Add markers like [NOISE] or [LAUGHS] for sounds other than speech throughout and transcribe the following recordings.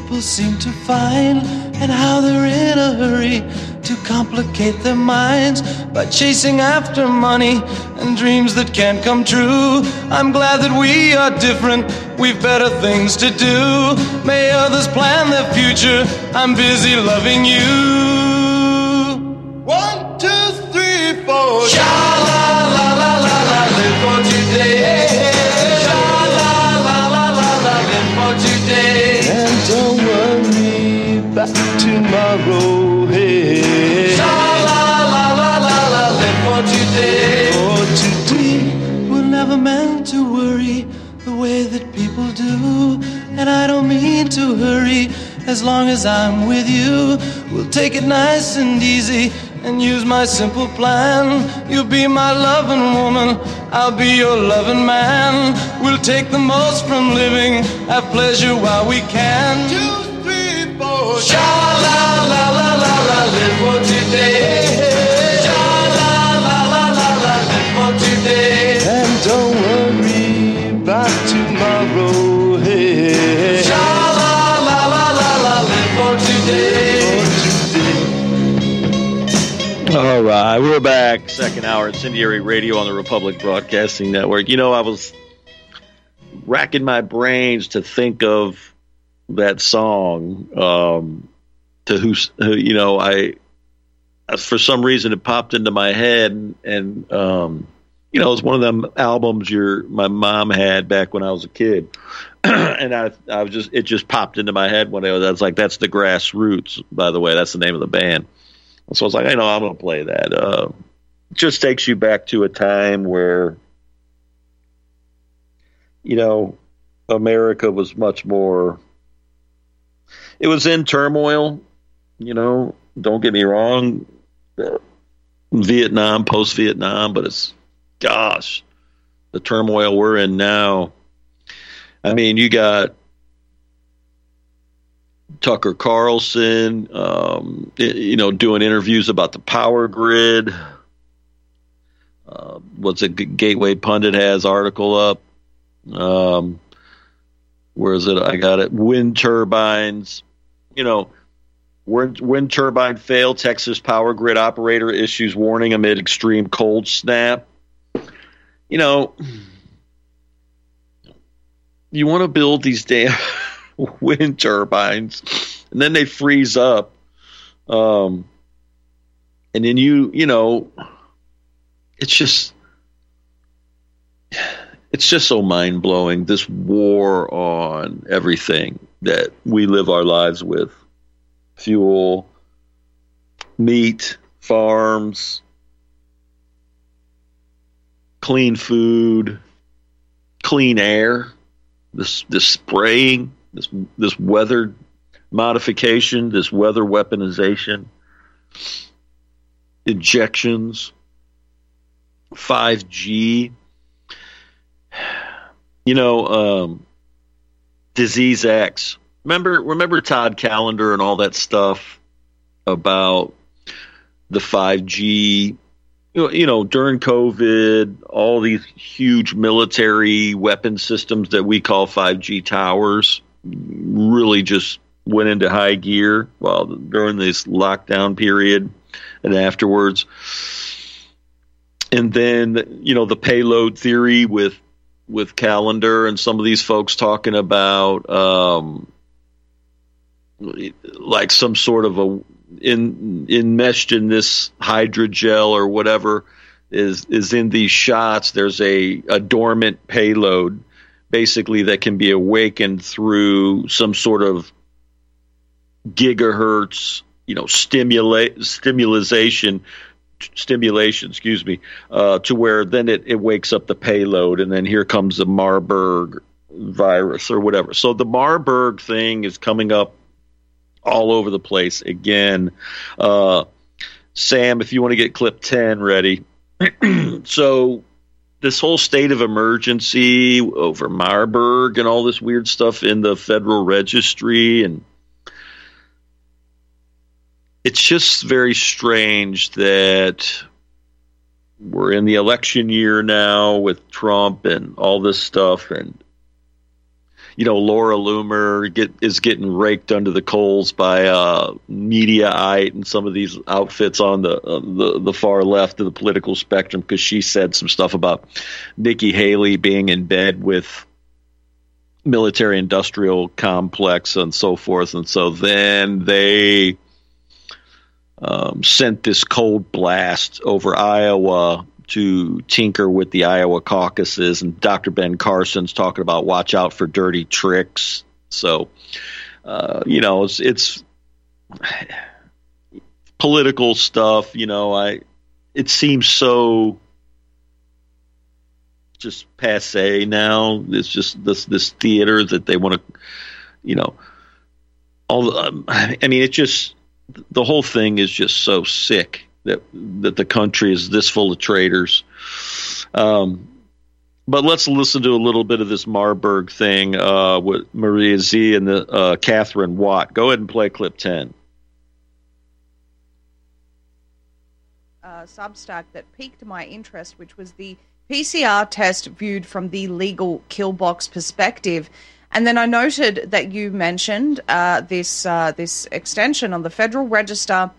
people seem to find, and how they're in a hurry to complicate their minds by chasing after money and dreams that can't come true. I'm glad that we are different, we've better things to do. May others plan their future, I'm busy loving you. As long as I'm with you. We'll take it nice and easy and use my simple plan. You'll be my loving woman, I'll be your loving man. We'll take the most from living, have pleasure while we can. Two, three, four. Sha la la la la la, live for today. Right, we're back. Second hour incendiary radio on the Republic Broadcasting Network. You know, I was racking my brains to think of that song. Um, to who, who you know, I for some reason it popped into my head, and, and um, you know, it was one of them albums your my mom had back when I was a kid, [CLEARS THROAT] and I I was just it just popped into my head when was, I was like, that's the Grassroots. By the way, that's the name of the band. So I was like, I know I'm going to play that. Uh, just takes you back to a time where, you know, America was much more. It was in turmoil. You know, don't get me wrong. Uh, Vietnam, post Vietnam, but it's, gosh, the turmoil we're in now. I mean, you got Tucker Carlson, um, you know, doing interviews about the power grid. Uh, what's a Gateway Pundit has article up? Um, where is it? I got it. Wind turbines. You know, wind, wind turbine fail. Texas power grid operator issues warning amid extreme cold snap. You know, you want to build these damn [LAUGHS] [LAUGHS] wind turbines, and then they freeze up. Um, and then you, you know, it's just, it's just so mind blowing. This war on everything that we live our lives with fuel, meat, farms, clean food, clean air, this, this spraying this this weather modification, this weather weaponization, injections, five G. You know, um, disease X. Remember, remember Todd Callender and all that stuff about the five G. You know, during COVID, all these huge military weapon systems that we call 5G towers really just went into high gear while during this lockdown period and afterwards. And then, you know, the payload theory with with Callender and some of these folks talking about um, like some sort of a in enmeshed in this hydrogel or whatever is is in these shots there's a, a dormant payload basically that can be awakened through some sort of gigahertz, you know, stimulate stimulation stimulation, excuse me, uh, to where then it, it wakes up the payload, and then here comes the Marburg virus or whatever. So the Marburg thing is coming up all over the place again. Uh, Sam, if you want to get clip ten ready, [CLEARS THROAT] so this whole state of emergency over Marburg and all this weird stuff in the Federal Registry and it's just very strange that we're in the election year now with Trump and all this stuff and you know, Laura Loomer get, is getting raked under the coals by uh, Mediaite and some of these outfits on the uh, the, the far left of the political spectrum because she said some stuff about Nikki Haley being in bed with military industrial complex and so forth. And so then they um, sent this cold blast over Iowa to tinker with the Iowa caucuses. And Dr. Ben Carson's talking about watch out for dirty tricks. So, uh, you know, it's, it's political stuff. You know, I it seems so just passe now. It's just this this theater that they want to, you know, all. Um, I mean, it just the whole thing is just so sick that that the country is this full of traitors. Um, but let's listen to a little bit of this Marburg thing uh, with Maria Zeee and the uh, Katherine Watt. Go ahead and play clip ten. Uh, Substack that piqued my interest, which was the PCR test viewed from the legal kill box perspective. And then I noted that you mentioned uh, this uh, this extension on the Federal Register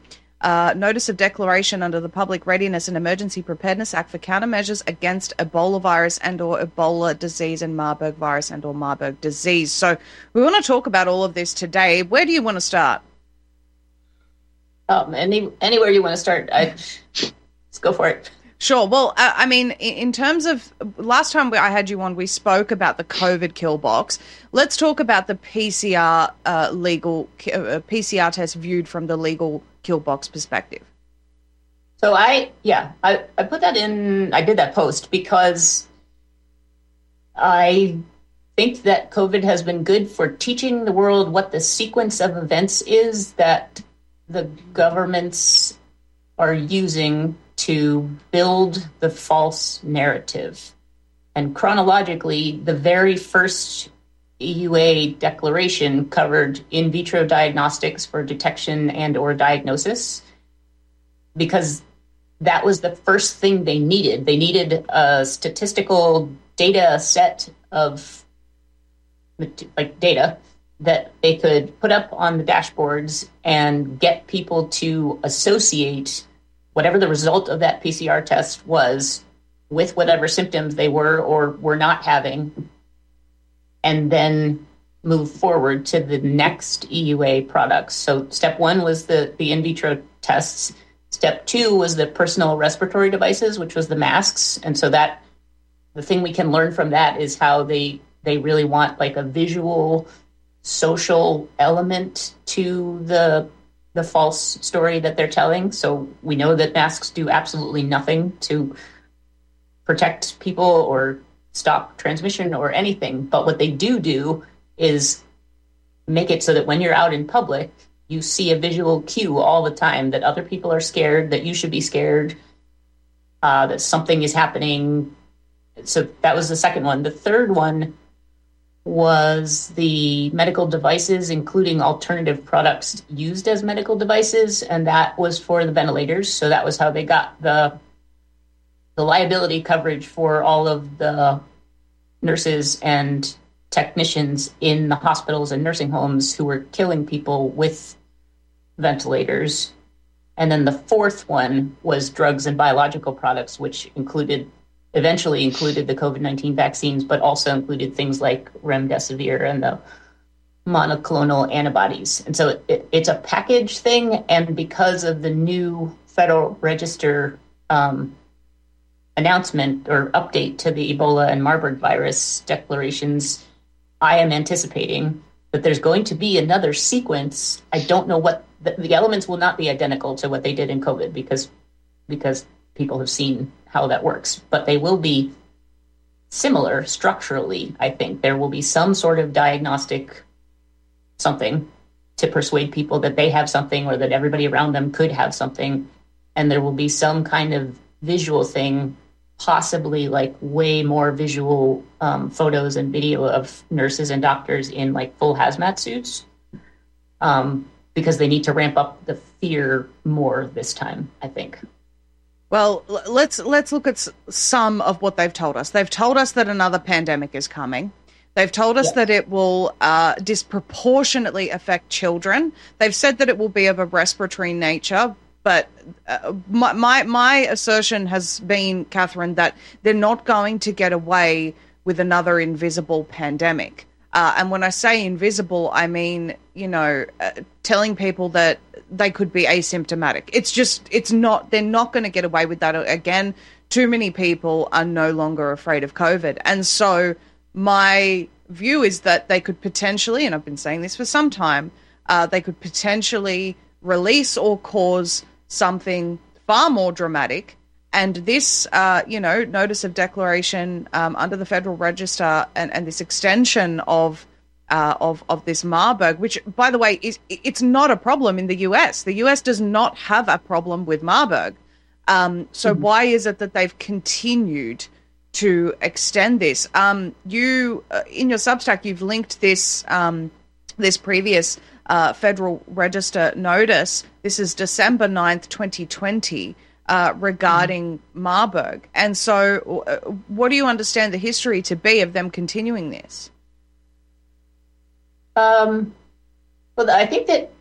uh, notice of declaration under the Public Readiness and Emergency Preparedness Act for countermeasures against Ebola virus and or Ebola disease and Marburg virus and or Marburg disease. So we want to talk about all of this today. Where do you want to start? Um, any anywhere you want to start, I, let's go for it. Sure. Well, uh, I mean, in terms of last time I had you on, we spoke about the COVID kill box. Let's talk about the PCR uh, legal uh, PCR test viewed from the legal box perspective. So I, yeah, I, I put that in. I did that post because I think that COVID has been good for teaching the world what the sequence of events is that the governments are using to build the false narrative. And chronologically, the very first EUA declaration covered in vitro diagnostics for detection and or diagnosis because that was the first thing they needed. They needed a statistical data set of like data that they could put up on the dashboards and get people to associate whatever the result of that PCR test was with whatever symptoms they were or were not having, and then move forward to the next EUA products. So step one was the, the in vitro tests. Step two was the personal respiratory devices, which was the masks. And so that the thing we can learn from that is how they they really want like a visual social element to the the false story that they're telling. So we know that masks do absolutely nothing to protect people or stop transmission or anything. But what they do do is make it so that when you're out in public, you see a visual cue all the time that other people are scared, that you should be scared, uh, that something is happening. So that was the second one. The third one was the medical devices, including alternative products used as medical devices, and that was for the ventilators. So that was how they got the the liability coverage for all of the nurses and technicians in the hospitals and nursing homes who were killing people with ventilators. And then the fourth one was drugs and biological products, which included eventually included the COVID 19 vaccines, but also included things like remdesivir and the monoclonal antibodies. And so it, it's a package thing. And because of the new Federal Register um, announcement or update to the Ebola and Marburg virus declarations, I am anticipating that there's going to be another sequence. I don't know what the, the elements will not be identical to what they did in COVID because because people have seen how that works, but they will be similar structurally. I think there will be some sort of diagnostic something to persuade people that they have something or that everybody around them could have something. And there will be some kind of visual thing, possibly like way more visual um, photos and video of nurses and doctors in like full hazmat suits um, because they need to ramp up the fear more this time, I think. Well, let's let's look at some of what they've told us. They've told us that another pandemic is coming. They've told us Yeah. that it will uh, disproportionately affect children. They've said that it will be of a respiratory nature. But uh, my, my my assertion has been, Katherine, that they're not going to get away with another invisible pandemic. Uh, and when I say invisible, I mean you know uh, telling people that they could be asymptomatic. It's just it's not. They're not going to get away with that again. Too many people are no longer afraid of COVID, and so my view is that they could potentially, and I've been saying this for some time, uh, they could potentially release or cause something far more dramatic. And this, uh, you know, notice of declaration um, under the Federal Register and, and this extension of uh, of of this Marburg, which, by the way, is it's not a problem in the US. The US does not have a problem with Marburg. Um, so why is it that they've continued to extend this? Um, you uh, in your Substack, you've linked this um, this previous uh, Federal Register notice. This is December 9th, 2020, uh, regarding Marburg. And so, uh, what do you understand the history to be of them continuing this? Um, well, I think that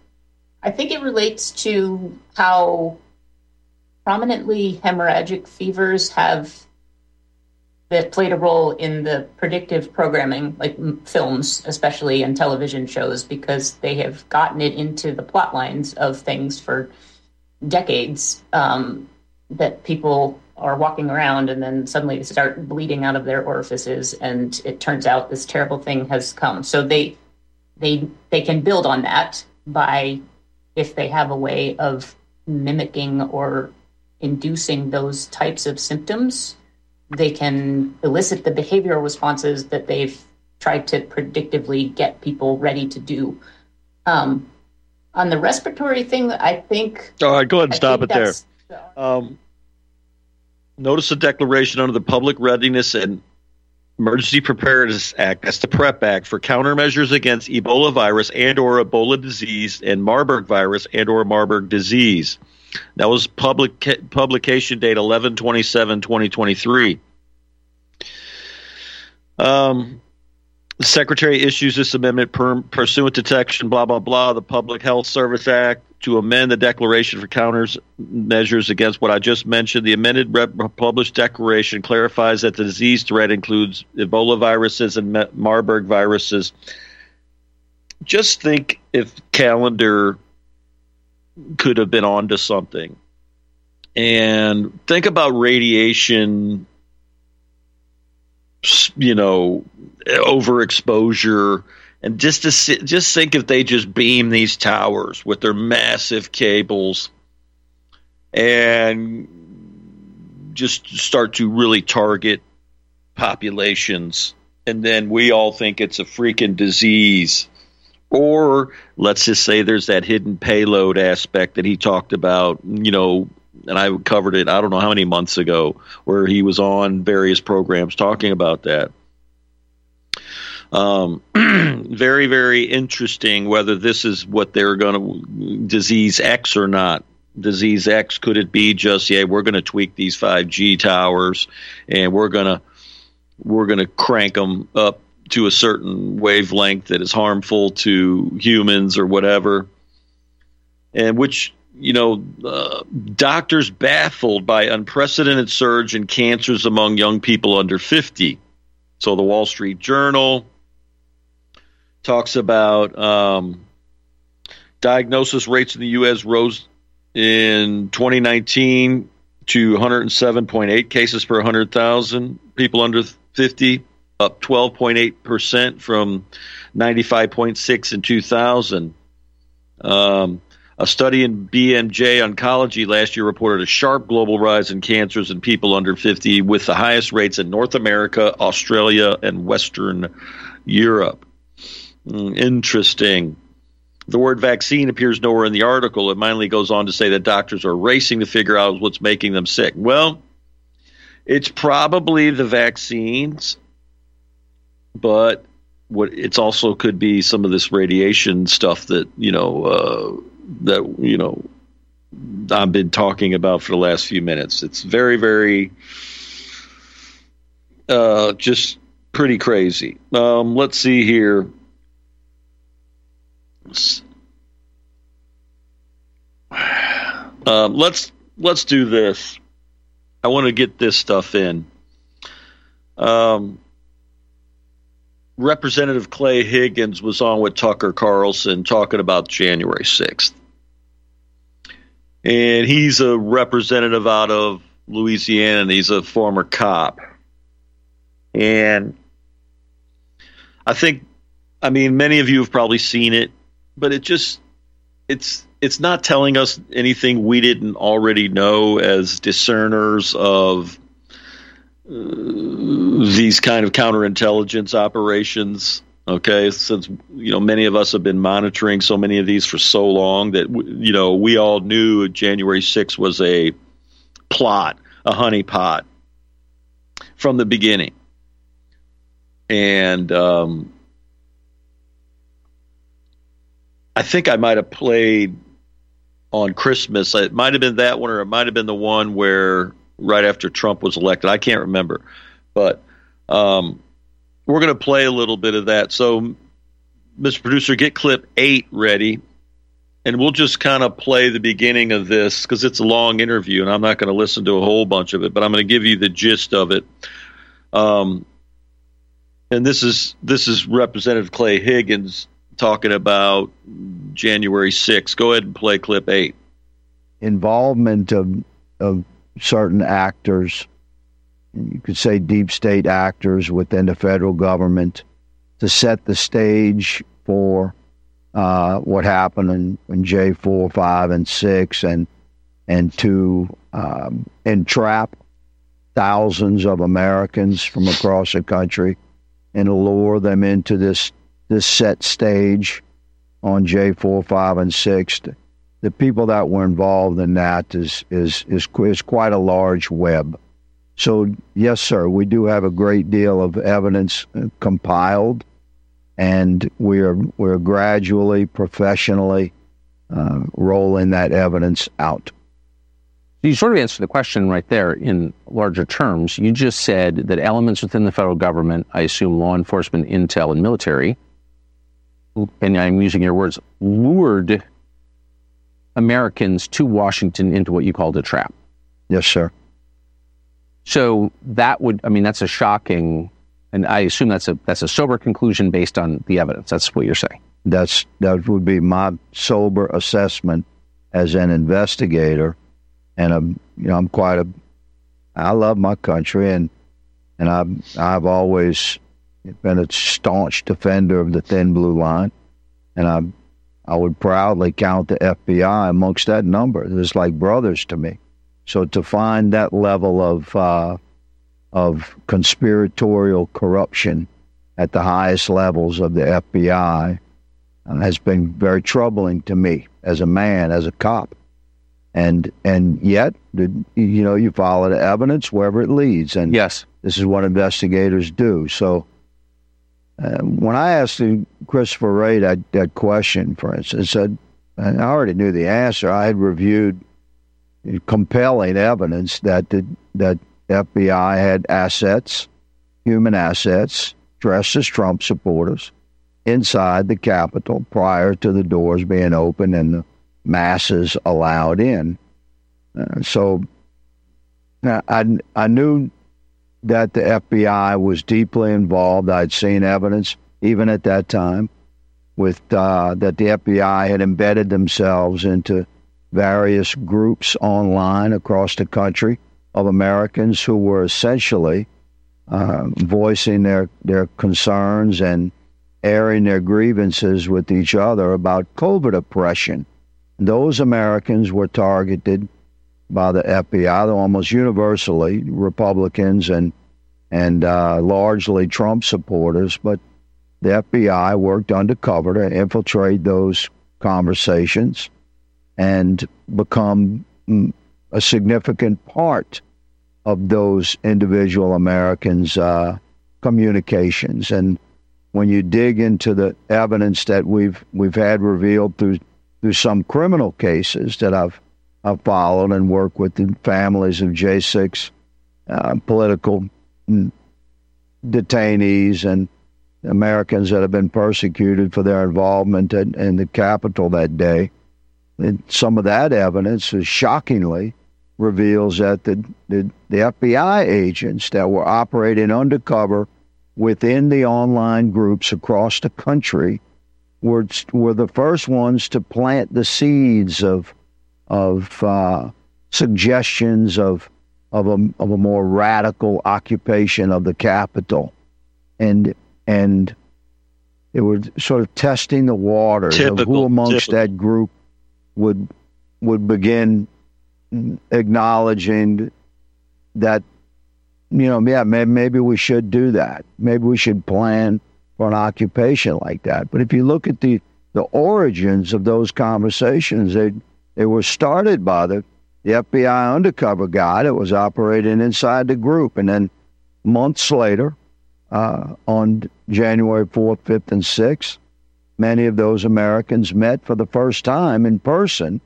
I think it relates to how prominently hemorrhagic fevers have that played a role in the predictive programming, like films, especially and television shows, because they have gotten it into the plot lines of things for decades. Um, that people are walking around and then suddenly start bleeding out of their orifices, and it turns out this terrible thing has come. So they they they can build on that by if they have a way of mimicking or inducing those types of symptoms they can elicit the behavioral responses that they've tried to predictively get people ready to do um, on the respiratory thing i think All right, go ahead and I stop it there. Um, notice the declaration under the Public Readiness and Emergency Preparedness Act. That's the PrEP Act for countermeasures against Ebola virus and or Ebola disease and Marburg virus and or Marburg disease. That was public publication date 11-27-2023. Um, the Secretary issues this amendment per, pursuant to section blah blah blah the Public Health Service Act to amend the declaration for counters measures against what I just mentioned. The amended rep- published declaration clarifies that the disease threat includes Ebola viruses and Marburg viruses. Just think if Callender could have been onto something, and think about radiation, you know, overexposure. And just to si- just think if they just beam these towers with their massive cables and just start to really target populations. And then we all think it's a freaking disease or let's just say there's that hidden payload aspect that he talked about you know and I covered it I don't know how many months ago where he was on various programs talking about that um, [CLEARS THROAT] very, very interesting whether this is what they're going to disease X or not. Disease X could it be just yeah we're going to tweak these 5G towers and we're going to we're going to crank them up to a certain wavelength that is harmful to humans or whatever, and which you know uh, doctors baffled by unprecedented surge in cancers among young people under 50. So the Wall Street Journal talks about um, diagnosis rates in the U.S. rose in 2019 to 107.8 cases per 100,000 people under 50, up 12.8 percent from 95.6 in 2000. Um, a study in BMJ Oncology last year reported a sharp global rise in cancers in people under 50, with the highest rates in North America, Australia, and Western Europe. Mm, interesting. The word vaccine appears nowhere in the article. It mainly goes on to say that doctors are racing to figure out what's making them sick. Well, it's probably the vaccines, but what it's also could be some of this radiation stuff that you know uh, that you know I've been talking about for the last few minutes. It's very, very uh, just pretty crazy. Um, let's see here. [SIGHS] Um, let's let's do this. I want to get this stuff in. Um, Representative Clay Higgins was on with Tucker Carlson talking about January 6th. And he's a representative out of Louisiana and he's a former cop. And I think, I mean, many of you have probably seen it, but it just, it's, it's not telling us anything we didn't already know as discerners of these kind of counterintelligence operations. Okay, since you know many of us have been monitoring so many of these for so long that you know we all knew January 6th was a plot, a honeypot from the beginning, and um, I think I might have played on Christmas. It might have been that one, or it might have been the one where right after Trump was elected. I can't remember, but um, we're going to play a little bit of that. So, Mr. Producer, get clip eight ready, and we'll just kind of play the beginning of this because it's a long interview, and I'm not going to listen to a whole bunch of it, but I'm going to give you the gist of it. Um, and this is this is Representative Clay Higgins talking about January 6th. Go ahead and play clip eight. Involvement of of certain actors, you could say deep state actors within the federal government, to set the stage for uh, what happened in, in J four, five, and six, and and to um, entrap thousands of Americans from across the country and lure them into this this set stage on J four, five, and six. The people that were involved in that is is is is quite a large web. So yes, sir, we do have a great deal of evidence uh, compiled, and we are we're gradually, professionally uh, rolling that evidence out. You sort of answered the question right there in larger terms. You just said that elements within the federal government, I assume law enforcement, intel, and military, and I'm using your words, lured Americans to Washington into what you called a trap. Yes, sir. So that would, I mean, that's a shocking, and I assume that's a that's a sober conclusion based on the evidence. That's what you're saying. That's that would be my sober assessment as an investigator, and I'm you know I'm quite a I love my country and and I've I've always been a staunch defender of the thin blue line, and I I would proudly count the FBI amongst that number. It's like brothers to me. So to find that level of uh, of conspiratorial corruption at the highest levels of the FBI uh, has been very troubling to me as a man, as a cop. And and yet, you know, you follow the evidence wherever it leads, and yes, this is what investigators do. So uh, when I asked Christopher Wray that, that question, for instance, said I already knew the answer. I had reviewed compelling evidence that the that FBI had assets, human assets, dressed as Trump supporters, inside the Capitol prior to the doors being open and the masses allowed in. Uh, so I I knew that the FBI was deeply involved. I'd seen evidence even at that time with uh, that the FBI had embedded themselves into various groups online across the country of Americans who were essentially uh, voicing their, their concerns and airing their grievances with each other about COVID oppression. Those Americans were targeted by the FBI, almost universally Republicans and and uh, largely Trump supporters, but the FBI worked undercover to infiltrate those conversations and become mm, a significant part of those individual Americans' uh, communications. And when you dig into the evidence that we've we've had revealed through through some criminal cases that I've I've followed and worked with the families of J6 uh, political detainees and Americans that have been persecuted for their involvement in, in the Capitol that day. And some of that evidence is shockingly reveals that the, the, the FBI agents that were operating undercover within the online groups across the country were were the first ones to plant the seeds of of uh, suggestions of of a of a more radical occupation of the capital, and and it was sort of testing the waters Typical, of who amongst typical. that group would would begin acknowledging that you know yeah maybe, maybe we should do that. Maybe we should plan for an occupation like that. But if you look at the the origins of those conversations they they was started by the the FBI undercover guy that was operating inside the group and then months later uh, on January 4th 5th and 6th many of those Americans met for the first time in person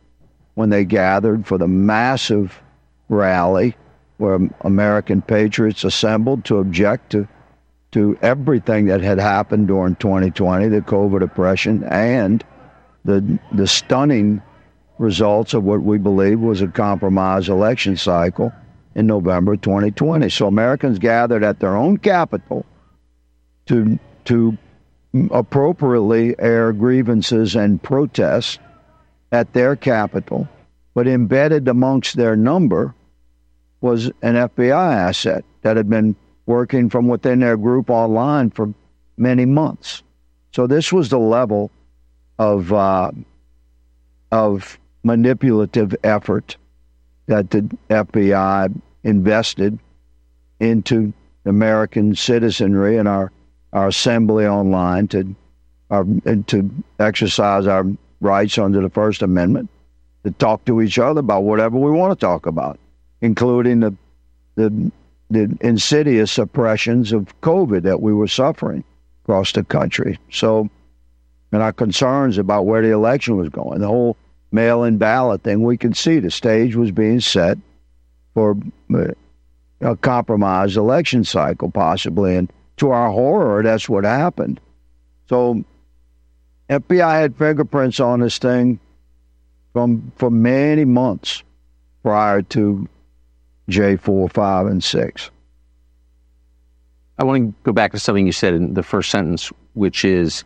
when they gathered for the massive rally where American patriots assembled to object to to everything that had happened during 2020, the COVID oppression, and the the stunning results of what we believe was a compromised election cycle in November 2020. So Americans gathered at their own capital to to appropriately air grievances and protests at their capital, but embedded amongst their number was an FBI asset that had been working from within their group online for many months. So this was the level of uh, of manipulative effort that the FBI invested into American citizenry and our our assembly online to um, our, to exercise our rights under the First Amendment to talk to each other about whatever we want to talk about, including the the, the insidious oppressions of COVID that we were suffering across the country. So, and our concerns about where the election was going, the whole mail-in ballot thing, we could see the stage was being set for uh, a compromised election cycle, possibly, and to our horror, that's what happened. So FBI had fingerprints on this thing from for many months prior to J four, five, and six. I want to go back to something you said in the first sentence, which is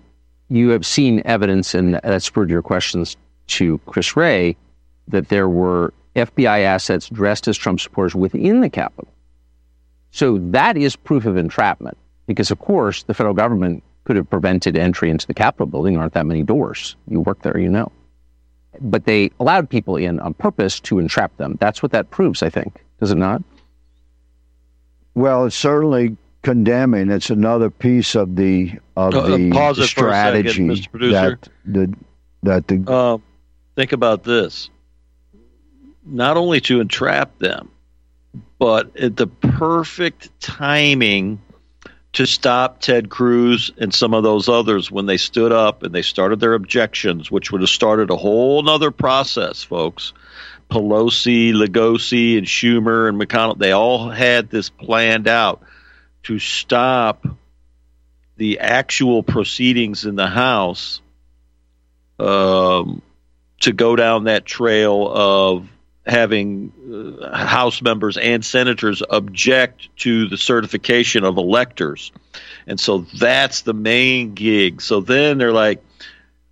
you have seen evidence, and that spurred your questions to Chris Wray, that there were FBI assets dressed as Trump supporters within the Capitol. So that is proof of entrapment, because of course the federal government could have prevented entry into the Capitol building. There aren't that many doors. You work there, you know. But they allowed people in on purpose to entrap them. That's what that proves, I think. Does it not? Well, it's certainly condemning. It's another piece of the of Uh, the, pause the it for a second, strategy Mr. That the that the Uh, think about this. Not only to entrap them, but at the perfect timing to stop Ted Cruz and some of those others when they stood up and they started their objections, which would have started a whole nother process, folks. Pelosi, Lugosi, and Schumer and McConnell, they all had this planned out to stop the actual proceedings in the House um, to go down that trail of having uh, House members and senators object to the certification of electors. And so that's the main gig. So then they're like,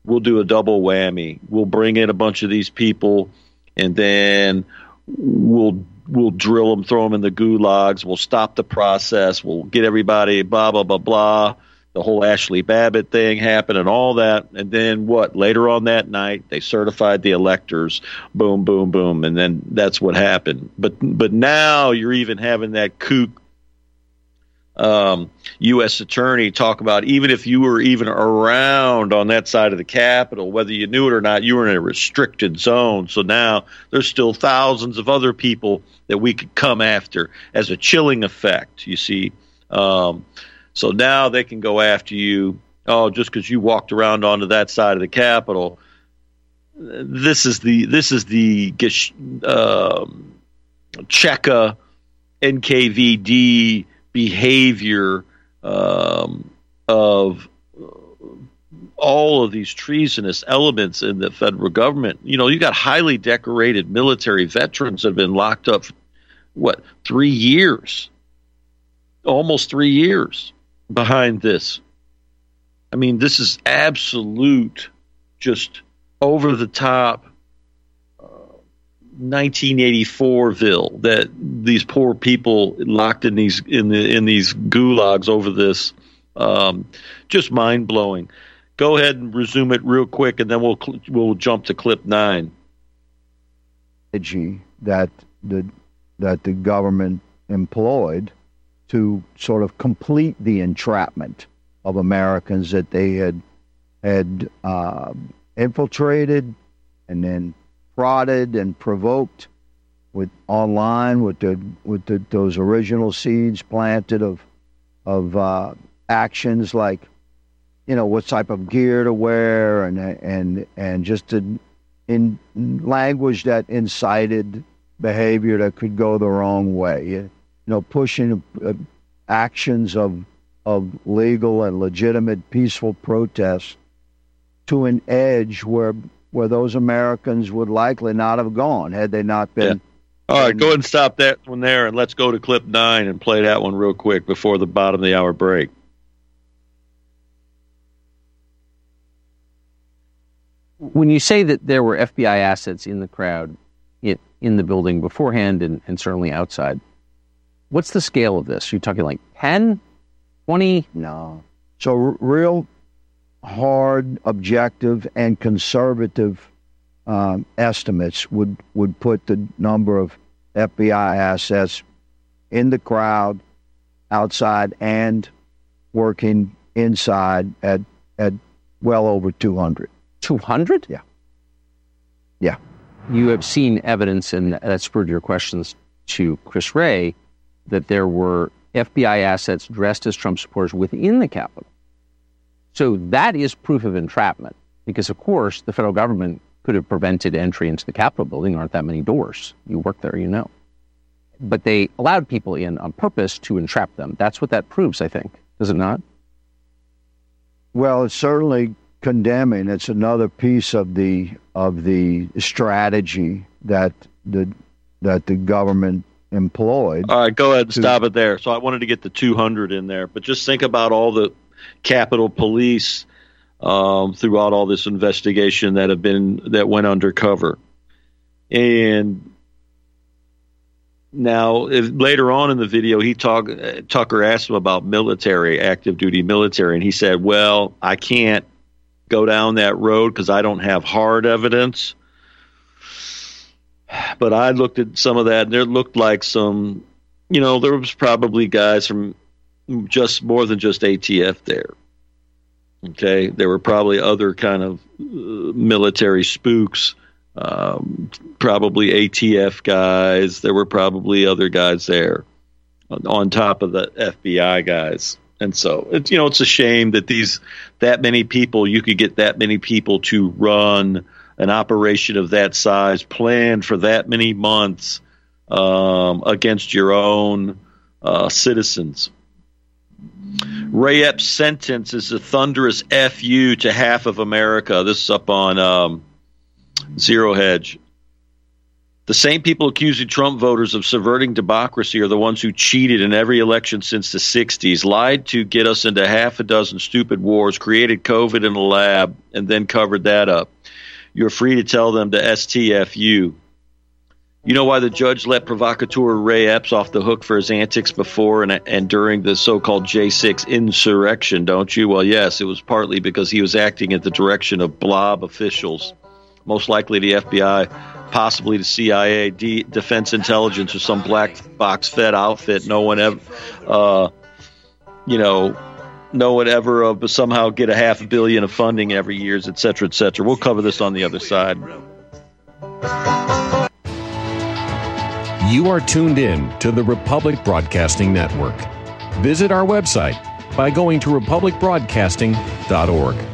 we'll do a double whammy. We'll bring in a bunch of these people and then we'll we'll drill them, throw them in the gulags. We'll stop the process. We'll get everybody blah blah blah blah. The whole Ashli Babbitt thing happened and all that, and then what? Later on that night, they certified the electors. Boom, boom, boom, and then that's what happened. But but now you're even having that kook um, U.S. attorney talk about even if you were even around on that side of the Capitol, whether you knew it or not, you were in a restricted zone. So now there's still thousands of other people that we could come after as a chilling effect. You see, um, so now they can go after you. Oh, just because you walked around onto that side of the Capitol. This is the this is the um Cheka NKVD behavior um, of all of these treasonous elements in the federal government. You know, you got highly decorated military veterans that have been locked up, what, three years? Almost three years behind this. I mean, this is absolute, just over the top 1984ville that these poor people locked in these in the in these gulags over this um, just mind blowing. Go ahead and resume it real quick, and then we'll we'll jump to clip nine. That the that the government employed to sort of complete the entrapment of Americans that they had had uh, infiltrated and then prodded and provoked with online with the with the, those original seeds planted of of uh, actions like you know what type of gear to wear and and and just in, in language that incited behavior that could go the wrong way know pushing uh, actions of of legal and legitimate peaceful protests to an edge where where those Americans would likely not have gone had they not been. Yeah. All right, go ahead and stop that one there, and let's go to clip nine and play that one real quick before the bottom of the hour break. When you say that there were FBI assets in the crowd, in the building beforehand and, and certainly outside, what's the scale of this? You're you talking like 10, 20? No. So, r- real hard, objective, and conservative um, estimates would, would put the number of FBI assets in the crowd, outside, and working inside at at well over 200. 200? Yeah. Yeah. You have seen evidence, and that spurred your questions to Chris Wray, that there were FBI assets dressed as Trump supporters within the Capitol. So that is proof of entrapment because, of course, the federal government could have prevented entry into the Capitol building. Aren't that many doors. You work there, you know. But they allowed people in on purpose to entrap them. That's what that proves, I think. Does it not? Well, it's certainly condemning. It's another piece of the of the strategy that the that the government employed. All right, go ahead and to, stop it there. So I wanted to get the 200 in there, but just think about all the Capitol Police um, throughout all this investigation that have been that went undercover, and now if, later on in the video, he talk Tucker asked him about military, active duty military, and he said, "Well, I can't go down that road because I don't have hard evidence." But I looked at some of that, and there looked like some, you know, there was probably guys from just more than just ATF there. Okay, there were probably other kind of uh, military spooks, um, probably ATF guys. There were probably other guys there on top of the FBI guys. And so it's you know it's a shame that these that many people you could get that many people to run an operation of that size planned for that many months um, against your own uh, citizens. Ray Epps' sentence is a thunderous FU to half of America. This is up on um, Zero Hedge. The same people accusing Trump voters of subverting democracy are the ones who cheated in every election since the 60s, lied to get us into half a dozen stupid wars, created COVID in a lab, and then covered that up. You're free to tell them to STFU. You know why the judge let provocateur Ray Epps off the hook for his antics before and, and during the so called J6 insurrection, don't you? Well, yes, it was partly because he was acting at the direction of blob officials, most likely the FBI, possibly the CIA, D- Defense Intelligence, or some black box Fed outfit. No one ever, uh, you know, no one ever uh, somehow get a half a billion of funding every year, et cetera, et cetera. We'll cover this on the other side. You are tuned in to the Republic Broadcasting Network. Visit our website by going to republicbroadcasting.org.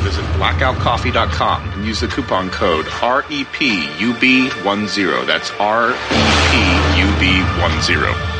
Visit blackoutcoffee.com and use the coupon code E REPUB10. That's E REPUB10.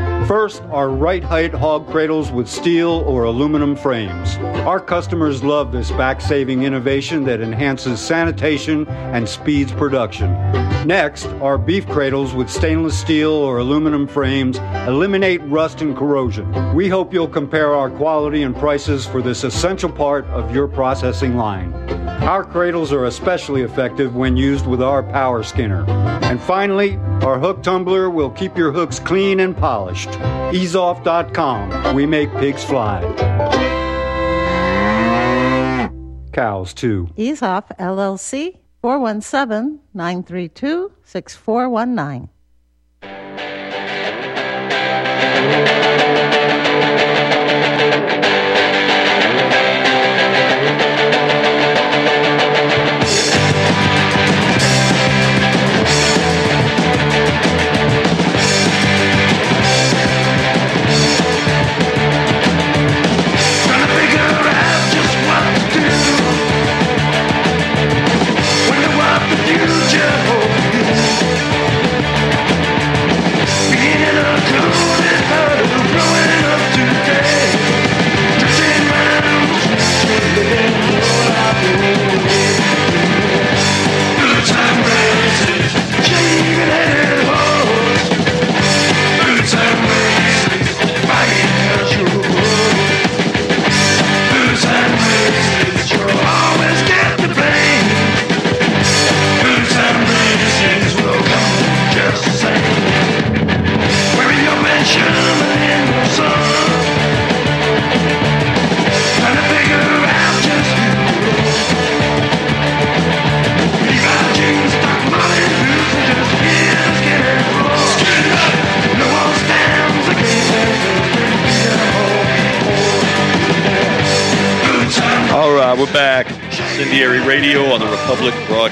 First, our right height hog cradles with steel or aluminum frames. Our customers love this back saving innovation that enhances sanitation and speeds production. Next, our beef cradles with stainless steel or aluminum frames eliminate rust and corrosion. We hope you'll compare our quality and prices for this essential part of your processing line. Our cradles are especially effective when used with our power skinner. And finally, our hook tumbler will keep your hooks clean and polished. Easeoff.com. We make pigs fly. Cows, too. Ease Off LLC 417 932 6419.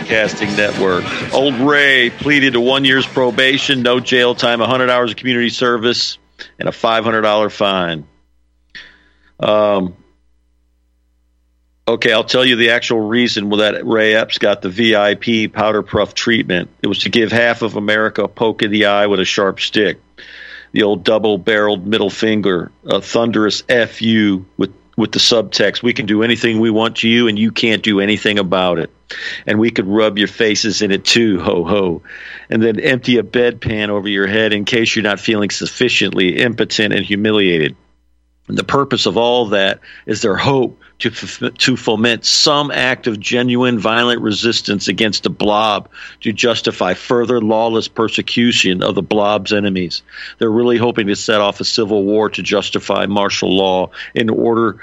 Broadcasting Network. Old Ray pleaded to one year's probation, no jail time, 100 hours of community service, and a $500 fine. Um, okay, I'll tell you the actual reason well, that Ray Epps got the VIP powder puff treatment. It was to give half of America a poke in the eye with a sharp stick. The old double barreled middle finger, a thunderous FU with with the subtext, we can do anything we want to you and you can't do anything about it. And we could rub your faces in it too, ho ho. And then empty a bedpan over your head in case you're not feeling sufficiently impotent and humiliated. And the purpose of all that is their hope to, f- to foment some act of genuine violent resistance against the blob to justify further lawless persecution of the blob's enemies. They're really hoping to set off a civil war to justify martial law in order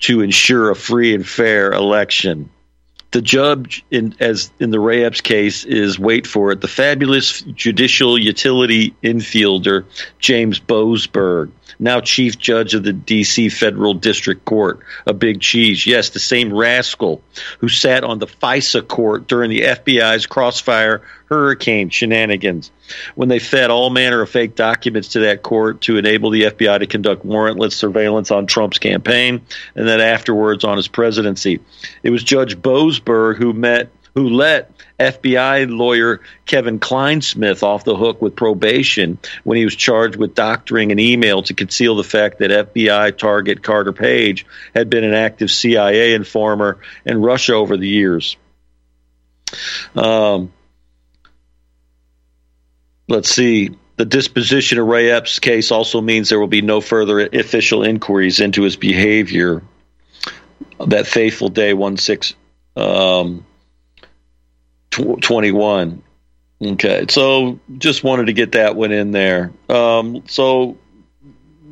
to ensure a free and fair election. The judge, in, as in the Ray Epps case, is wait for it. The fabulous judicial utility infielder James Boasberg, now chief judge of the D.C. Federal District Court, a big cheese. Yes, the same rascal who sat on the FISA court during the FBI's crossfire hurricane shenanigans when they fed all manner of fake documents to that court to enable the FBI to conduct warrantless surveillance on Trump's campaign and then afterwards on his presidency. It was Judge Boasberg who met who let FBI lawyer Kevin Clinesmith off the hook with probation when he was charged with doctoring an email to conceal the fact that FBI target Carter Page had been an active CIA informer in Russia over the years. Um, let's see. The disposition of Ray Epps' case also means there will be no further official inquiries into his behavior. That faithful day, one six um, tw- twenty one. Okay, so just wanted to get that one in there. Um, so,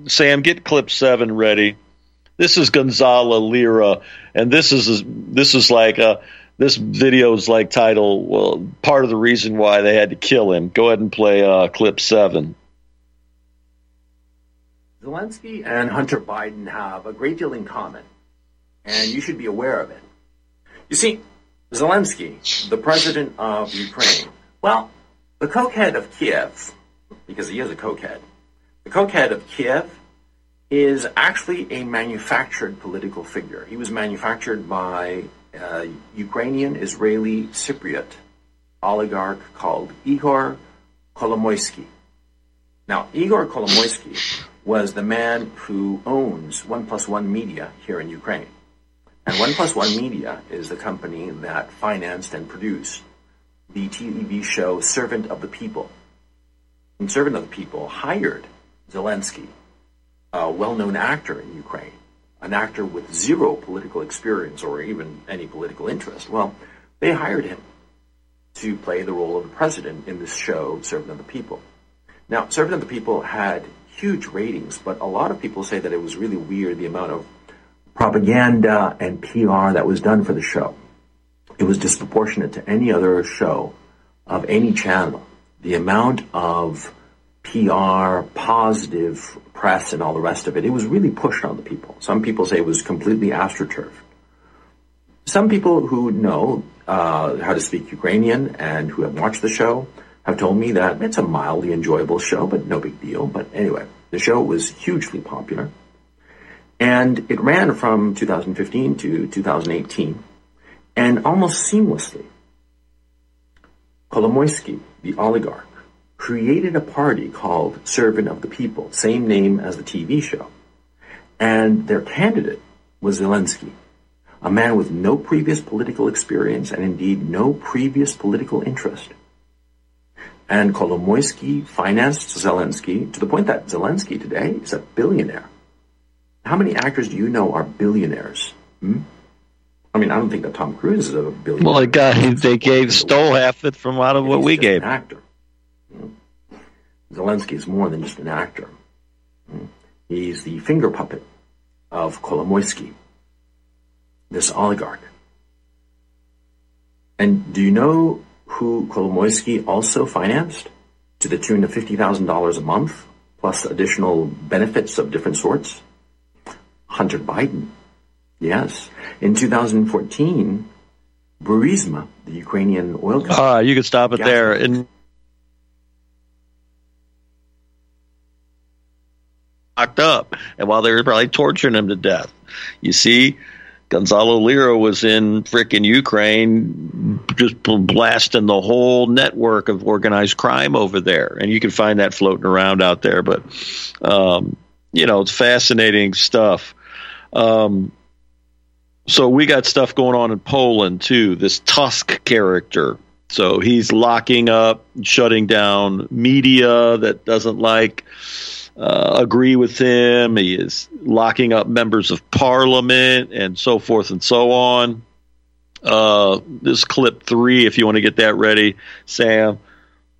Sam, get clip seven ready. This is Gonzalo Lira, and this is this is like a this video is like title well part of the reason why they had to kill him go ahead and play uh, clip seven Zelensky and Hunter Biden have a great deal in common, and you should be aware of it. You see, Zelensky, the president of Ukraine, well, the cokehead of Kiev, because he is a cokehead, the cokehead of Kiev is actually a manufactured political figure. He was manufactured by uh, Ukrainian Israeli Cypriot oligarch called Igor Kolomoisky. Now, Igor Kolomoisky was the man who owns One Plus One Media here in Ukraine. And One Plus One Media is the company that financed and produced the TV show Servant of the People. And Servant of the People hired Zelensky, a well-known actor in Ukraine, an actor with zero political experience or even any political interest. Well, they hired him to play the role of the president in this show, Servant of the People. Now, Servant of the People had huge ratings, but a lot of people say that it was really weird the amount of propaganda and PR that was done for the show. It was disproportionate to any other show of any channel. The amount of PR, positive press, and all the rest of it, it was really pushed on the people. Some people say it was completely astroturfed. Some people who know uh, how to speak Ukrainian and who have watched the show have told me that it's a mildly enjoyable show, but no big deal. But anyway, the show was hugely popular. And it ran from 2015 to 2018. And almost seamlessly, Kolomoisky, the oligarch, created a party called Servant of the People, same name as the TV show. And their candidate was Zelensky, a man with no previous political experience and indeed no previous political interest. And Kolomoisky financed Zelensky to the point that Zelensky today is a billionaire. How many actors do you know are billionaires? Hmm? I mean, I don't think that Tom Cruise is a billionaire. well they got they gave stole half of it from out of what we gave An actor. Hmm. Zelensky is more than just an actor. Hmm. He's the finger puppet of Kolomoisky, this oligarch. And do you know who Kolomoisky also financed to the tune of $50,000 a month, plus additional benefits of different sorts? Hunter Biden. Yes. In 2014, Burisma, the Ukrainian oil company, right you can stop it there and locked up and while they were probably torturing him to death you see gonzalo lira was in frickin' ukraine just blasting the whole network of organized crime over there and you can find that floating around out there but um, you know it's fascinating stuff Um, so we got stuff going on in Poland too. This Tusk character. So he's locking up, shutting down media that doesn't like, uh, agree with him. He is locking up members of parliament and so forth and so on. Uh, this clip three, if you want to get that ready, Sam.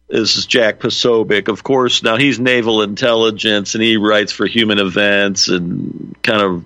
This is Jack Posobiec. Of course, now he's naval intelligence and he writes for Human Events and kind of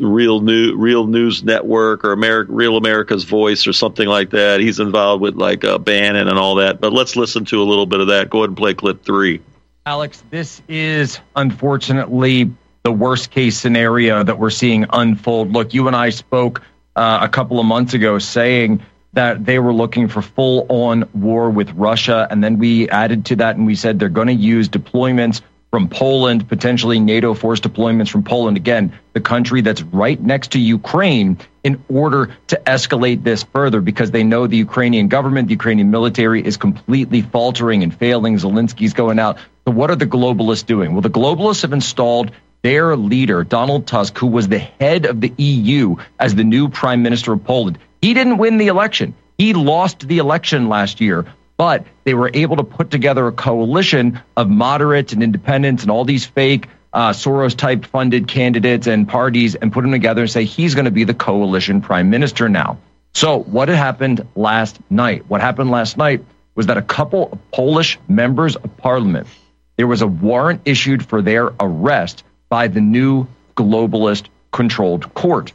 real new real news network or America, real america's voice or something like that. He's involved with like uh, bannon and all that. But let's listen to a little bit of that. Go ahead and play clip three. Alex this is unfortunately the worst case scenario that we're seeing unfold. Look you and i spoke uh, a couple of months ago saying that they were looking for full on war with russia. And then we added to that and we said they're going to use deployments from Poland, potentially NATO force deployments from Poland, again, the country that's right next to Ukraine, in order to escalate this further because they know the Ukrainian government, the Ukrainian military is completely faltering and failing. Zelensky's going out. So, what are the globalists doing? Well, the globalists have installed their leader, Donald Tusk, who was the head of the EU as the new prime minister of Poland. He didn't win the election. He lost the election last year but they were able to put together a coalition of moderates and independents and all these fake uh, Soros type funded candidates and parties and put them together and say he's going to be the coalition prime minister now. So, what had happened last night? What happened last night was that a couple of Polish members of parliament, there was a warrant issued for their arrest by the new globalist controlled court.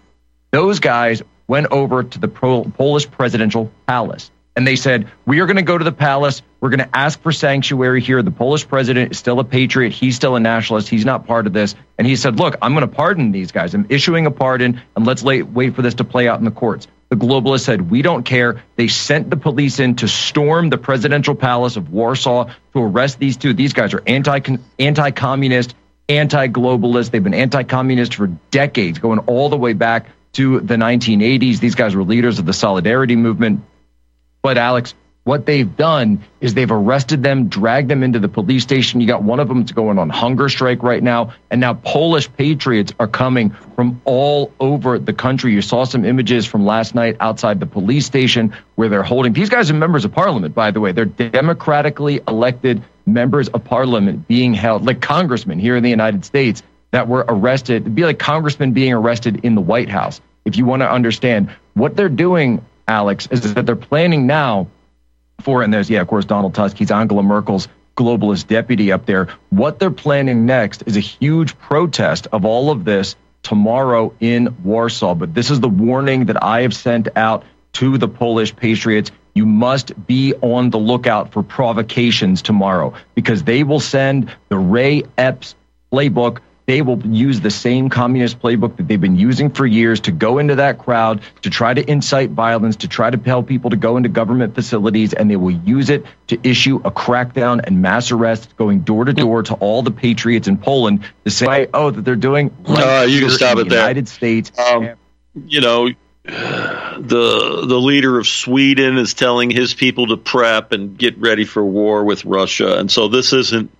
Those guys went over to the pro- Polish presidential palace and they said, We are going to go to the palace. We're going to ask for sanctuary here. The Polish president is still a patriot. He's still a nationalist. He's not part of this. And he said, Look, I'm going to pardon these guys. I'm issuing a pardon, and let's lay, wait for this to play out in the courts. The globalists said, We don't care. They sent the police in to storm the presidential palace of Warsaw to arrest these two. These guys are anti anti communist, anti globalist. They've been anti communist for decades, going all the way back to the 1980s. These guys were leaders of the Solidarity movement. But Alex, what they've done is they've arrested them, dragged them into the police station. You got one of them going on hunger strike right now. And now Polish patriots are coming from all over the country. You saw some images from last night outside the police station where they're holding these guys are members of parliament, by the way. They're democratically elected members of parliament being held like congressmen here in the United States that were arrested. It'd be like congressmen being arrested in the White House. If you want to understand what they're doing Alex, is that they're planning now for, and there's, yeah, of course, Donald Tusk, he's Angela Merkel's globalist deputy up there. What they're planning next is a huge protest of all of this tomorrow in Warsaw. But this is the warning that I have sent out to the Polish patriots. You must be on the lookout for provocations tomorrow because they will send the Ray Epps playbook they will use the same communist playbook that they've been using for years to go into that crowd, to try to incite violence, to try to tell people to go into government facilities, and they will use it to issue a crackdown and mass arrest going door to door to all the patriots in Poland to say, oh, that they're doing. uh, you can stop it the there. United States. Um, you know, the the leader of Sweden is telling his people to prep and get ready for war with Russia, and so this isn't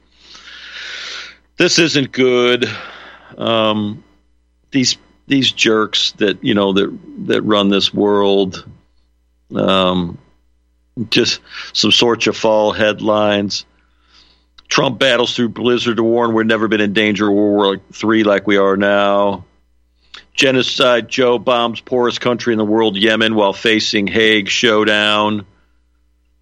this isn't good. Um, these these jerks that you know that that run this world, um, just some sort of fall headlines. Trump battles through blizzard to warn we've never been in danger of World War Three like we are now. Genocide Joe bombs poorest country in the world, Yemen, while facing Hague showdown.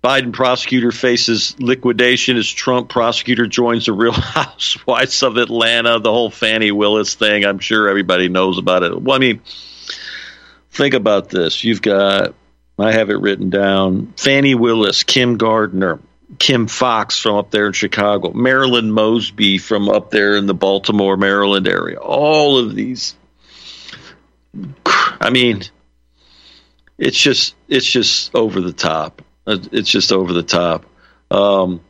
Biden prosecutor faces liquidation as Trump prosecutor joins the Real [LAUGHS] Housewives of Atlanta. The whole Fani Willis thing, I'm sure everybody knows about it. Well, I mean, think about this. You've got, I have it written down Fani Willis, Kim Gardner, Kim Foxx from up there in Chicago, Marilyn Mosby from up there in the Baltimore, Maryland area. All of these. I mean, it's just it's just over the top. It's just over the top. Um,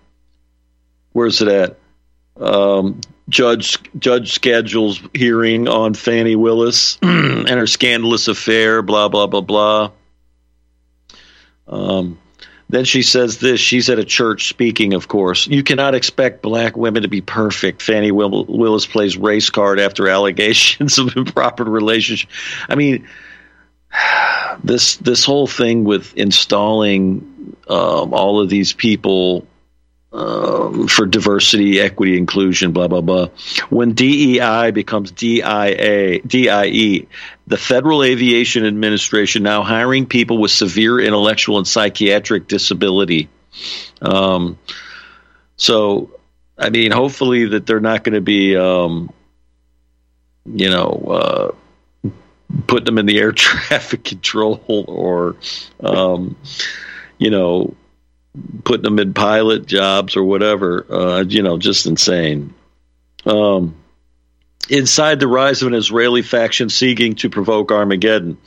where's it at? Um, judge judge schedules hearing on Fani Willis [CLEARS THROAT] and her scandalous affair. Blah blah blah blah. Um, Then she says this. She's at a church speaking, of course. You cannot expect black women to be perfect. Fani Will- Willis plays race card after allegations [LAUGHS] of improper relationship. I mean, [SIGHS] this this whole thing with installing um, all of these people um, for diversity, equity, inclusion, blah blah blah. When DEI becomes DIA, DIE, the Federal Aviation Administration now hiring people with severe intellectual and psychiatric disability. Um, so, I mean, hopefully that they're not going to be, um, you know. Uh, putting them in the air [LAUGHS] traffic control or, um, you know, putting them in pilot jobs or whatever. Uh, you know, just insane. Um, inside the rise of an Israeli faction seeking to provoke Armageddon.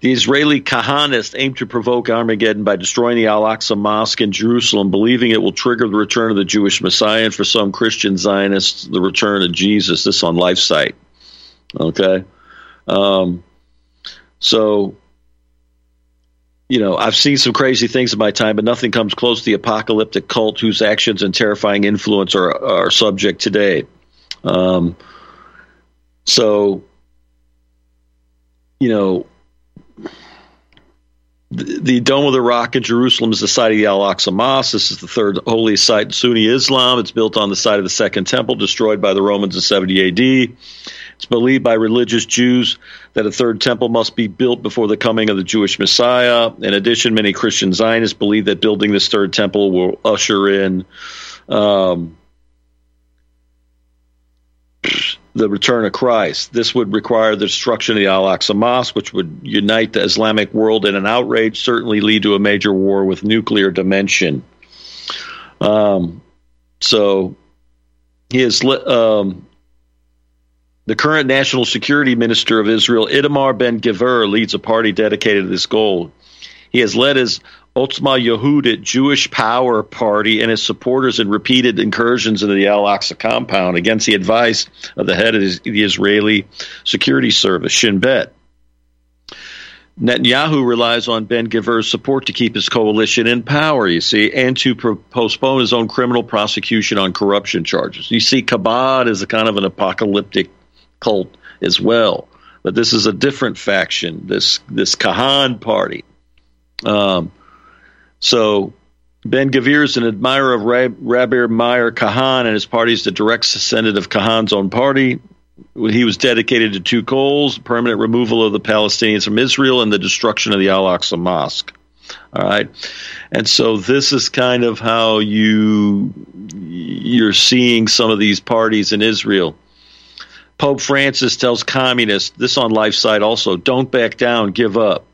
The Israeli Kahanists aim to provoke Armageddon by destroying the Al Aqsa Mosque in Jerusalem, believing it will trigger the return of the Jewish Messiah, and for some Christian Zionists, the return of Jesus. This on LifeSite. Okay. Um, so, you know, I've seen some crazy things in my time, but nothing comes close to the apocalyptic cult whose actions and terrifying influence are, are subject today. Um, so, you know, the, the Dome of the Rock in Jerusalem is the site of the Al Aqsa Mosque. This is the third holy site in Sunni Islam. It's built on the site of the Second Temple, destroyed by the Romans in 70 AD. It's believed by religious Jews that a third temple must be built before the coming of the Jewish Messiah. In addition, many Christian Zionists believe that building this third temple will usher in um, [CLEARS THROAT] the return of Christ. This would require the destruction of the Al Aqsa Mosque, which would unite the Islamic world in an outrage, certainly lead to a major war with nuclear dimension. Um, so he is. Um, the current national security minister of Israel, Itamar Ben Gvir, leads a party dedicated to this goal. He has led his Otzma Yehudit Jewish Power Party and his supporters in repeated incursions into the Al Aqsa compound against the advice of the head of the Israeli Security Service, Shin Bet. Netanyahu relies on Ben Gvir's support to keep his coalition in power, you see, and to pro- postpone his own criminal prosecution on corruption charges. You see, Chabad is a kind of an apocalyptic cult as well. But this is a different faction, this this Kahan party. Um, so Ben Gavir is an admirer of Rab- Rabbi Meir Kahane, and his party is the direct descendant of Kahane's own party. He was dedicated to two goals: permanent removal of the Palestinians from Israel and the destruction of the Al Aqsa Mosque. All right, and so this is kind of how you you're seeing some of these parties in Israel. Pope Francis tells communists, this on LifeSite also, don't back down, give up.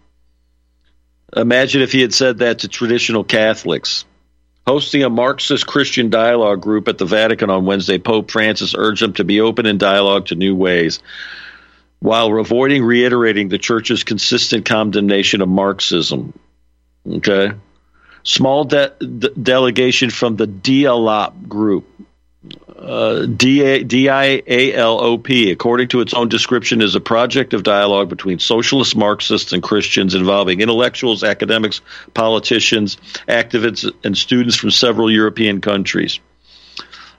Imagine if he had said that to traditional Catholics. Hosting a Marxist Christian dialogue group at the Vatican on Wednesday, Pope Francis urged them to be open in dialogue to new ways, while avoiding reiterating the Church's consistent condemnation of Marxism. Okay? Small de- de- delegation from the Dialop group, uh, D-I-A-L-O-P, according to its own description, is a project of dialogue between socialist Marxists and Christians involving intellectuals, academics, politicians, activists, and students from several European countries.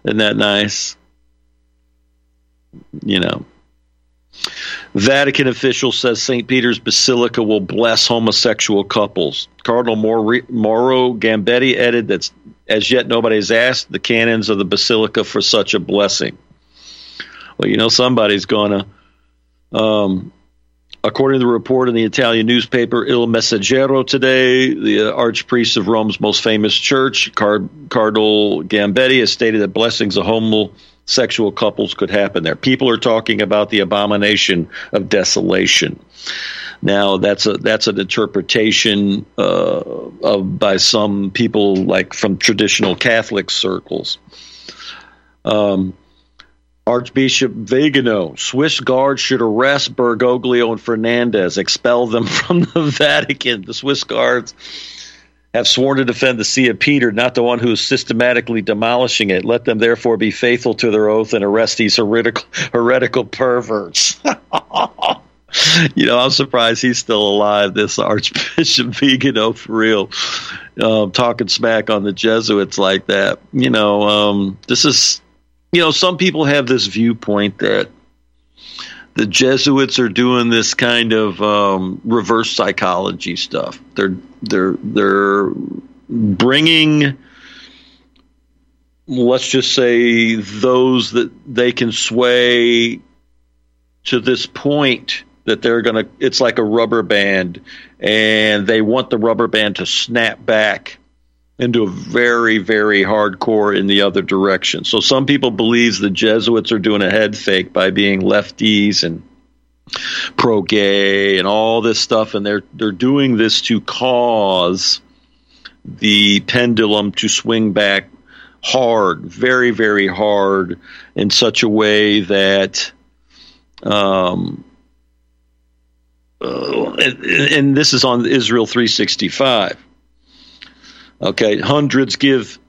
Isn't that nice? You know. Vatican official says St. Peter's Basilica will bless homosexual couples. Cardinal Mauro Gambetti added that as yet nobody has asked the canons of the Basilica for such a blessing. Well, you know, somebody's going to. Um, according to the report in the Italian newspaper Il Messaggero today, the archpriest of Rome's most famous church, Card- Cardinal Gambetti, has stated that blessings of homosexual couples could happen there. People are talking about the abomination of desolation. Now that's a that's an interpretation uh, of by some people like from traditional Catholic circles. Um, Archbishop Vigano, Swiss guards should arrest Bergoglio and Fernandez, expel them [LAUGHS] from the Vatican. The Swiss guards have sworn to defend the See of Peter, not the one who is systematically demolishing it. Let them therefore be faithful to their oath and arrest these heretical, [LAUGHS] heretical perverts. [LAUGHS] [LAUGHS] you know, I'm surprised he's still alive, this Archbishop [LAUGHS] Vigano, for real. uh, talking smack on the Jesuits like that. You know, um, this is, you know, some people have this viewpoint that the Jesuits are doing this kind of um, reverse psychology stuff. They're they're they're bringing, let's just say, those that they can sway to this point that they're going to. It's like a rubber band, and they want the rubber band to snap back into a very very hardcore in the other direction. So some people believe the Jesuits are doing a head fake by being lefties and pro gay and all this stuff and they're they're doing this to cause the pendulum to swing back hard, very very hard in such a way that um uh, and, and this is on Israel 365 Okay, hundreds give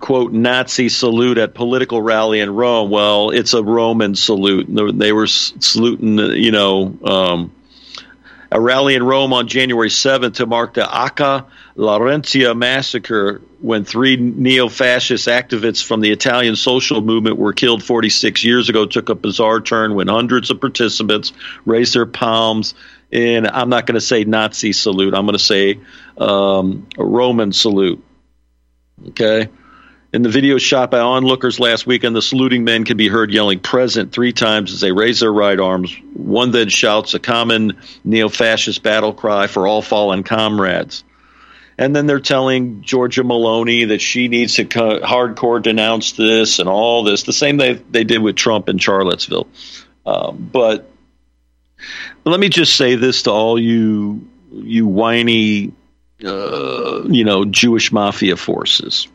quote Nazi salute at political rally in Rome. Well, it's a Roman salute. They were saluting, you know, um, a rally in Rome on January 7th to mark the Acca Laurentia massacre when three neo-fascist activists from the Italian social movement were killed 46 years ago took a bizarre turn when hundreds of participants raised their palms and I'm not going to say Nazi salute. I'm going to say um, Roman salute. Okay. In the video shot by onlookers last weekend, the saluting men can be heard yelling present three times as they raise their right arms. One then shouts a common neo fascist battle cry for all fallen comrades. And then they're telling Giorgia Meloni that she needs to co- hardcore denounce this and all this, the same they, they did with Trump in Charlottesville. Um, but let me just say this to all you you whiny uh, you know Jewish mafia forces.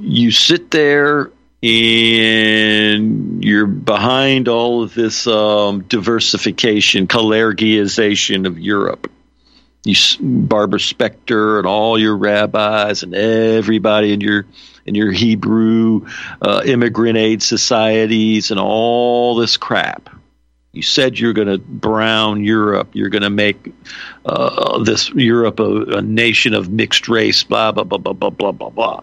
You sit there and you're behind all of this um, diversification, Kalergiization of Europe. You, Barbara Spectre, and all your rabbis, and everybody in your in your Hebrew uh, immigrant aid societies, and all this crap you said you're going to brown Europe. You're going to make uh, this Europe a, a, nation of mixed race. Blah blah blah blah blah blah blah blah.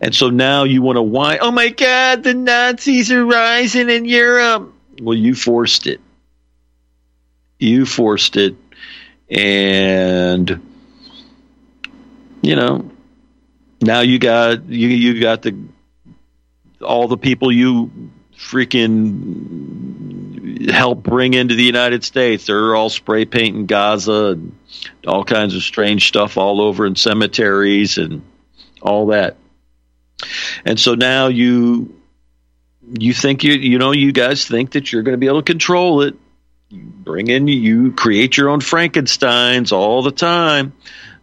And so now you want to whine. Oh my God, the Nazis are rising in Europe. Well, you forced it. You forced it, and you know now you got you you got the all the people you freaking help bring into the United States. They're all spray painting Gaza and all kinds of strange stuff all over in cemeteries and all that. And so now you you think you you know you guys think that you're going to be able to control it. You bring in you create your own Frankenstein's all the time.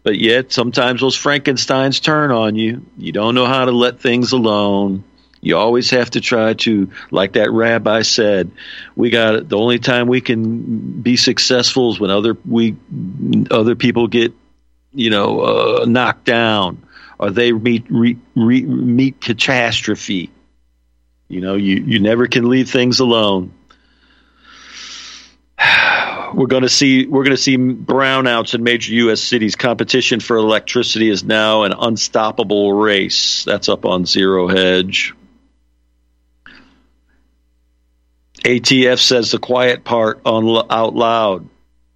But yet sometimes those Frankenstein's turn on you. You don't know how to let things alone you always have to try to, like that rabbi said, we got the only time we can be successful is when other we other people get, you know, uh, knocked down or they meet re, re, meet catastrophe. You know, you you never can leave things alone. [SIGHS] We're going to see we're going to see brownouts in major U.S. cities. Competition for electricity is now an unstoppable race. That's up on Zero Hedge. ATF says the quiet part on out loud.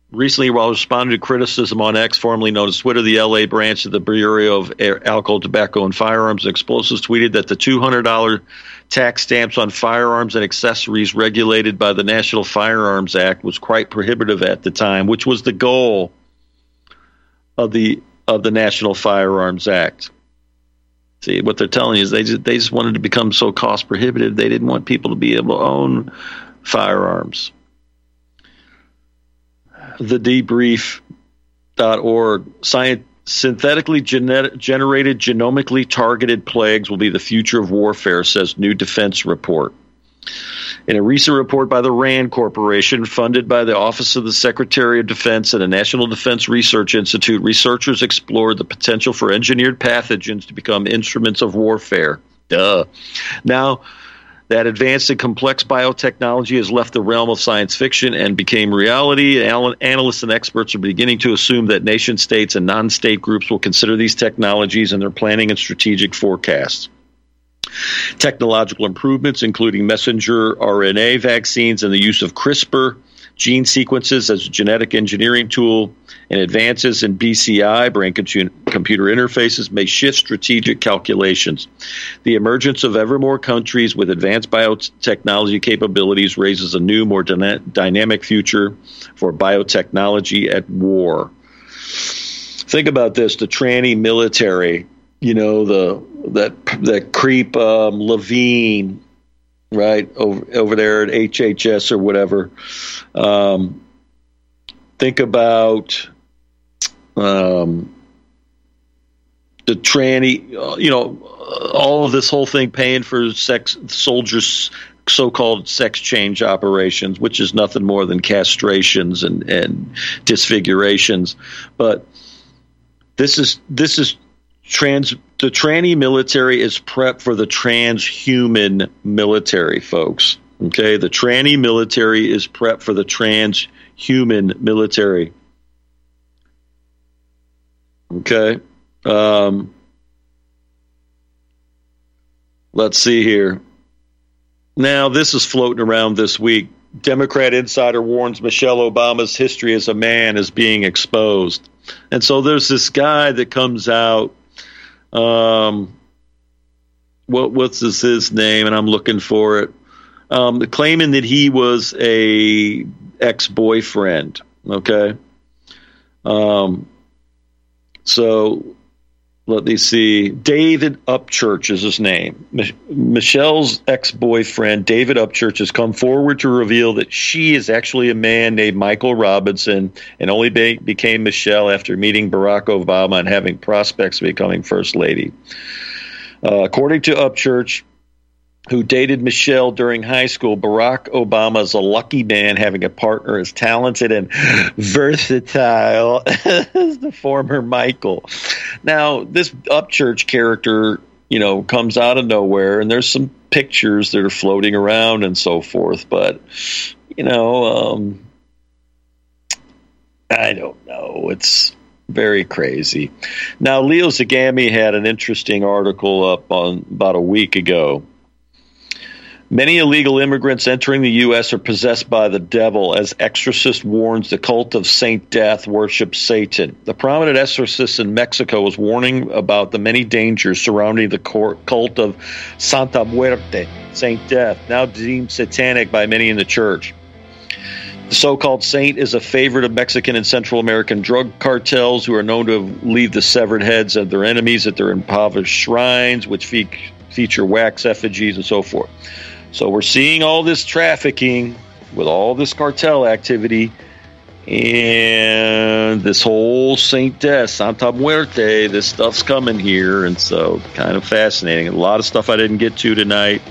Recently, while responding to criticism on X, formerly known as Twitter, the LA branch of the Bureau of Alcohol, Tobacco, and Firearms and Explosives tweeted that the $200 tax stamps on firearms and accessories regulated by the National Firearms Act was quite prohibitive at the time, which was the goal of the of the National Firearms Act. See, what they're telling you is they just, they just wanted to become so cost prohibitive. They didn't want people to be able to own firearms. The debrief.org science synthetically generated genomically targeted plagues will be the future of warfare says new defense report in a recent report by the RAND Corporation, funded by the Office of the Secretary of Defense and the National Defense Research Institute, researchers explored the potential for engineered pathogens to become instruments of warfare. Duh. Now, that advanced and complex biotechnology has left the realm of science fiction and became reality. Analysts and experts are beginning to assume that nation states and non state groups will consider these technologies in their planning and strategic forecasts. Technological improvements, including messenger RNA vaccines and the use of CRISPR gene sequences as a genetic engineering tool, and advances in BCI, brain computer interfaces, may shift strategic calculations. The emergence of ever more countries with advanced biotechnology capabilities raises a new, more dyna- dynamic future for biotechnology at war. Think about this the tranny military, you know, the that that creep um, Levine, right over over there at HHS or whatever. Um, think about um, the tranny, you know, all of this whole thing paying for sex soldiers so-called sex change operations, which is nothing more than castrations and, and disfigurations. But this is this is trans the tranny military is prep for the transhuman military, folks. Okay, the tranny military is prep for the transhuman military. Okay. Um, let's see here. Now, this is floating around this week. Democrat insider warns Michelle Obama's history as a man is being exposed. And so there's this guy that comes out. Um, what what's his, his name? And I'm looking for it. Um, claiming that he was a ex boyfriend. Okay. Um, so let me see. David Upchurch is his name. Mich- Michelle's ex boyfriend, David Upchurch, has come forward to reveal that she is actually a man named Michael Robinson and only be- became Michelle after meeting Barack Obama and having prospects of becoming First Lady. Uh, according to Upchurch, who dated Michelle during high school, Barack Obama is a lucky man having a partner as talented and versatile [LAUGHS] as the former Michael. Now, this Upchurch character, you know, comes out of nowhere, and there's some pictures that are floating around and so forth, but, you know, um, I don't know. It's very crazy. Now, Leo Zagami had an interesting article up on about a week ago. Many illegal immigrants entering the U.S. are possessed by the devil, as Exorcist warns the cult of Saint Death worships Satan. The prominent exorcist in Mexico was warning about the many dangers surrounding the cult of Santa Muerte, Saint Death, now deemed satanic by many in the church. The so called saint is a favorite of Mexican and Central American drug cartels who are known to leave the severed heads of their enemies at their impoverished shrines, which fe- feature wax effigies and so forth. So we're seeing all this trafficking with all this cartel activity and this whole Saint Death, Santa Muerte, this stuff's coming here. And so kind of fascinating. A lot of stuff I didn't get to tonight.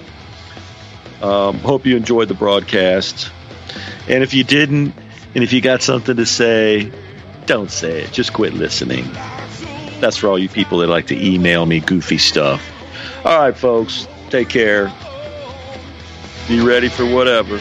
Um, hope you enjoyed the broadcast. And if you didn't, and if you got something to say, don't say it. Just quit listening. That's for all you people that like to email me goofy stuff. All right, folks. Take care. Be ready for whatever.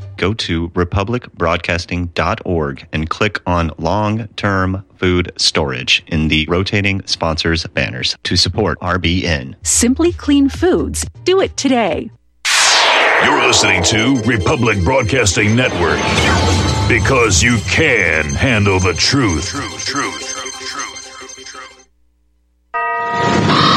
Go to republicbroadcasting.org and click on long term food storage in the rotating sponsors banners to support RBN. Simply Clean Foods. Do it today. You're listening to Republic Broadcasting Network because you can handle the truth. Truth, truth.